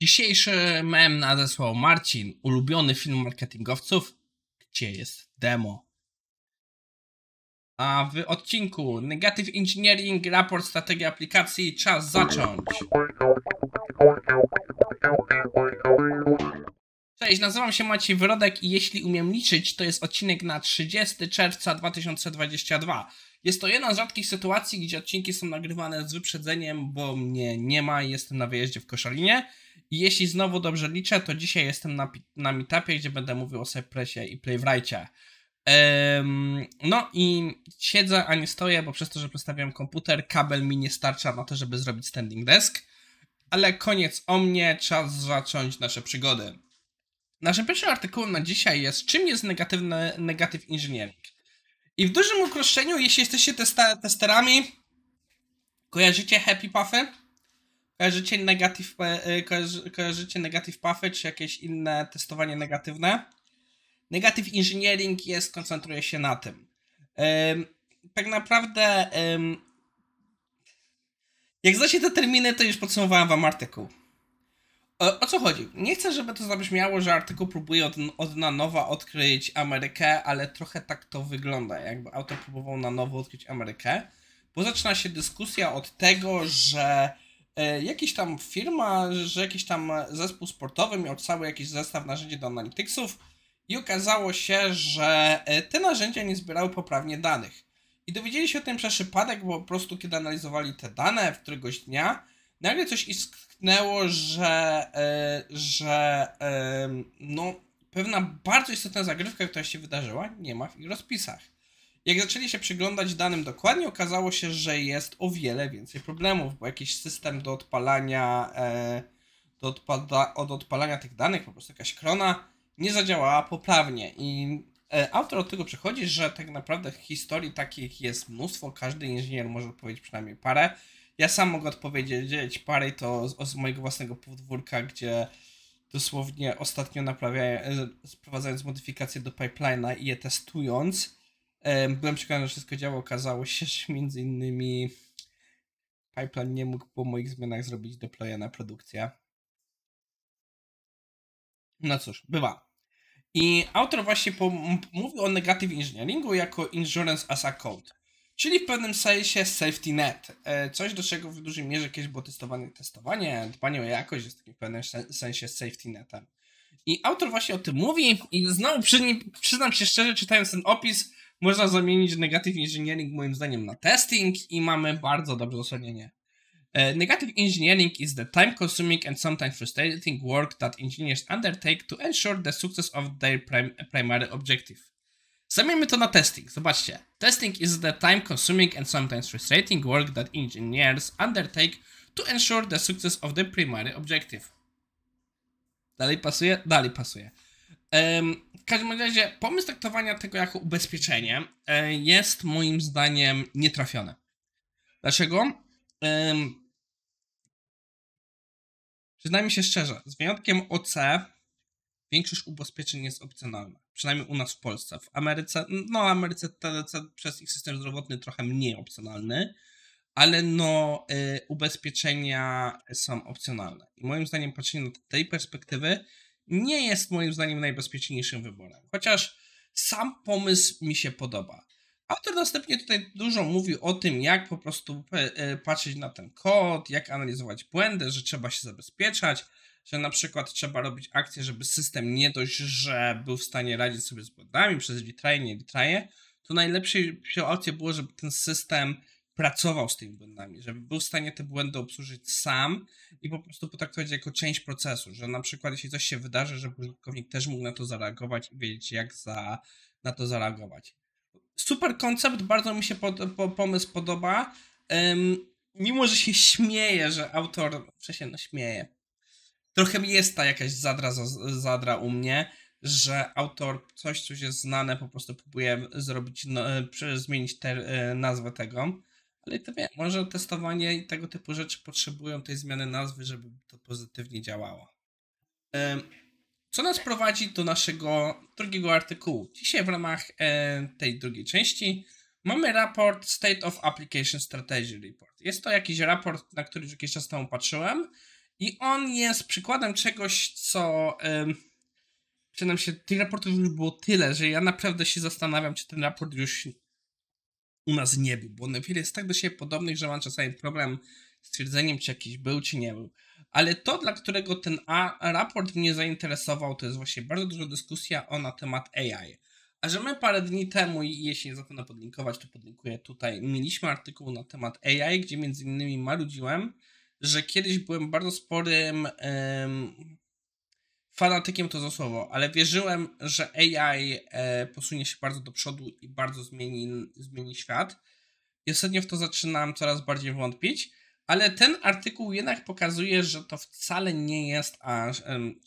Dzisiejszy mem nadesłał Marcin, ulubiony film marketingowców. Gdzie jest demo? A w odcinku Negative Engineering, raport strategii aplikacji, czas zacząć. Cześć, nazywam się Maciej Wyrodek i jeśli umiem liczyć, to jest odcinek na 30 czerwca 2022. Jest to jedna z rzadkich sytuacji, gdzie odcinki są nagrywane z wyprzedzeniem, bo mnie nie ma i jestem na wyjeździe w Koszalinie. I jeśli znowu dobrze liczę, to dzisiaj jestem na, na meetupie, gdzie będę mówił o Cypressie i Playwrightie. Um, no i siedzę, a nie stoję, bo przez to, że przedstawiam komputer, kabel mi nie starcza na to, żeby zrobić standing desk. Ale koniec o mnie, czas zacząć nasze przygody. Naszym pierwszym artykułem na dzisiaj jest, czym jest negatywny negative engineering. I w dużym uproszczeniu, jeśli jesteście testerami, kojarzycie happy puffy? Kojarzycie negative, e, kojarzy, kojarzycie negative puffy, czy jakieś inne testowanie negatywne? Negative engineering jest, koncentruje się na tym. Tak naprawdę, jak znacie te terminy, to już podsumowałem wam artykuł. O, o, co chodzi? Nie chcę, żeby to zabrzmiało, że artykuł próbuje od, od na nowa odkryć Amerykę, ale trochę tak to wygląda, jakby autor próbował na nowo odkryć Amerykę, bo zaczyna się dyskusja od tego, że e, jakiś tam firma, że jakiś tam zespół sportowy miał cały jakiś zestaw narzędzi do analyticsów i okazało się, że e, te narzędzia nie zbierały poprawnie danych. I dowiedzieli się o tym przez przypadek, bo po prostu kiedy analizowali te dane w któregoś dnia, nagle coś isknęło, że, e, że e, no, pewna bardzo istotna zagrywka, która się wydarzyła, nie ma w ich rozpisach. Jak zaczęli się przyglądać danym dokładnie, okazało się, że jest o wiele więcej problemów, bo jakiś system do odpalania, e, do, odpada, od odpalania tych danych, po prostu jakaś krona, nie zadziałała poprawnie. I autor od tego przechodzi, że tak naprawdę historii takich jest mnóstwo, każdy inżynier może powiedzieć przynajmniej parę. Ja sam mogę odpowiedzieć parę to z, z mojego własnego podwórka, gdzie dosłownie ostatnio naprawiałem, sprowadzając modyfikacje do pipeline'a i je testując, byłem przekonany, że wszystko działa. Okazało się, że między innymi pipeline nie mógł po moich zmianach zrobić deploya na produkcję. No cóż, bywa. I autor właśnie mówił o negative engineeringu jako insurance as a code. Czyli w pewnym sensie safety net. E, coś, do czego w dużej mierze kiedyś było testowane testowanie, dbanie o jakość jest w pewnym sensie safety netem. I autor właśnie o tym mówi i znowu przy nim, przyznam się szczerze, czytając ten opis, można zamienić negative engineering moim zdaniem na testing i mamy bardzo dobre uzasadnienie. Uh, negative engineering is the time-consuming and sometimes frustrating work that engineers undertake to ensure the success of their prim primary objective. Zamieńmy to na testing. Zobaczcie. Testing is the time-consuming and sometimes frustrating work that engineers undertake to ensure the success of the primary objective. Dalej pasuje? Dalej pasuje. Um, w każdym razie pomysł traktowania tego jako ubezpieczenie um, jest moim zdaniem nietrafiony. Dlaczego? Um, przyznajmy się szczerze, z wyjątkiem OC większość ubezpieczeń jest opcjonalna. Przynajmniej u nas w Polsce. W Ameryce, no Ameryce TDC przez ich system zdrowotny trochę mniej opcjonalny, ale no y, ubezpieczenia są opcjonalne. I moim zdaniem patrzenie na tej perspektywy nie jest moim zdaniem najbezpieczniejszym wyborem. Chociaż sam pomysł mi się podoba. Autor następnie tutaj dużo mówi o tym, jak po prostu y, patrzeć na ten kod, jak analizować błędy, że trzeba się zabezpieczać, że na przykład trzeba robić akcję, żeby system nie dość, że był w stanie radzić sobie z błędami przez retraje, nie retraje, to najlepszą opcją było, żeby ten system pracował z tymi błędami, żeby był w stanie te błędy obsłużyć sam i po prostu potraktować jako część procesu, że na przykład jeśli coś się wydarzy, żeby użytkownik też mógł na to zareagować i wiedzieć jak za, na to zareagować. Super koncept, bardzo mi się pod, po, pomysł podoba, um, mimo że się śmieje, że autor, w sensie no śmieje, trochę jest ta jakaś zadra, zadra u mnie, że autor coś, co jest znane, po prostu próbuje zrobić, no, zmienić te, e, nazwę tego. Ale to wiem, może testowanie i tego typu rzeczy potrzebują tej zmiany nazwy, żeby to pozytywnie działało. Co nas prowadzi do naszego drugiego artykułu. Dzisiaj w ramach e, tej drugiej części mamy raport State of Application Strategy Report. Jest to jakiś raport, na który już jakiś czas temu patrzyłem I on jest przykładem czegoś, co. Przynajmniej się tych raportów już było tyle, że ja naprawdę się zastanawiam, czy ten raport już u nas nie był, bo on jest tak do siebie podobny, że mam czasami problem z twierdzeniem, czy jakiś był, czy nie był. Ale to, dla którego ten A raport mnie zainteresował, to jest właśnie bardzo duża dyskusja o na temat AI. A że my parę dni temu, i jeśli nie zapomnę podlinkować, to podlinkuję tutaj, mieliśmy artykuł na temat AI, gdzie między innymi marudziłem, że kiedyś byłem bardzo sporym fanatykiem to za słowo, ale wierzyłem, że AI e, posunie się bardzo do przodu i bardzo zmieni, zmieni świat. I ostatnio w to zaczynam coraz bardziej wątpić, ale ten artykuł jednak pokazuje, że to wcale nie jest aż,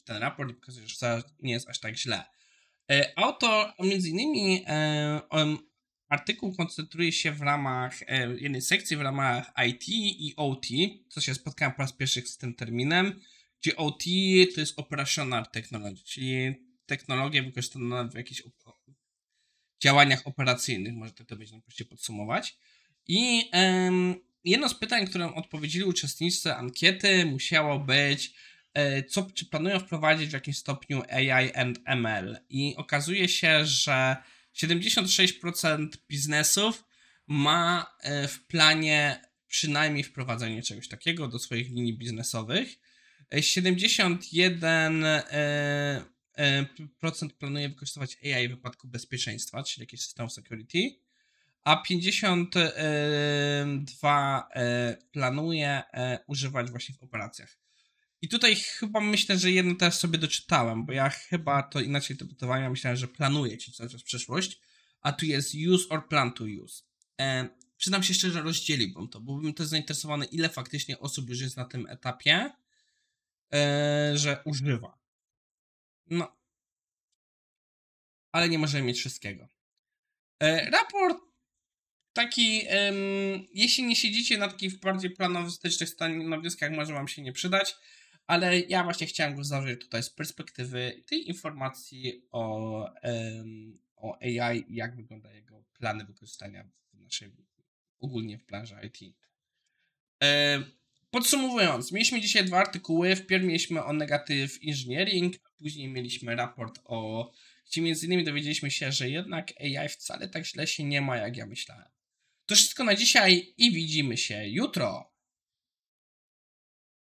ten raport pokazuje, że wcale nie jest aż tak źle. E, autor, między innymi, e, artykuł koncentruje się w ramach e, jednej sekcji, w ramach IT i OT, co się spotkałem po raz pierwszy z tym terminem, gdzie OT to jest Operational Technology, czyli technologia wykorzystana w jakichś działaniach operacyjnych, może tak to będzie najprościej podsumować. I um, jedno z pytań, które odpowiedzieli uczestnicy ankiety, musiało być, e, co, czy planują wprowadzić w jakimś stopniu AI and ML. I okazuje się, że 76% biznesów ma e, w planie przynajmniej wprowadzenie czegoś takiego do swoich linii biznesowych. 71% e, planuje wykorzystywać AI w wypadku bezpieczeństwa, czyli jakieś system security a 52 e, planuje e, używać właśnie w operacjach. I tutaj chyba myślę, że jedno też sobie doczytałem, bo ja chyba to inaczej interpretowałem, ja myślałem, że planuje ci cały czas przyszłość, a tu jest use or plan to use. E, przyznam się szczerze, rozdzieliłbym to, bo bym też zainteresowany, ile faktycznie osób już jest na tym etapie, e, że używa. No. Ale nie możemy mieć wszystkiego. E, raport taki, jeśli nie siedzicie na takich bardziej planowystycznych stanowiskach, może wam się nie przydać, ale ja właśnie chciałem go zawrzeć tutaj z perspektywy tej informacji o, o AI i jak wygląda jego plany wykorzystania w naszej, ogólnie w branży IT. Podsumowując, mieliśmy dzisiaj dwa artykuły. Wpierw mieliśmy o Negative Engineering, a później mieliśmy raport o gdzie między innymi dowiedzieliśmy się, że jednak AI wcale tak źle się nie ma, jak ja myślałem. To wszystko na dzisiaj i widzimy się jutro.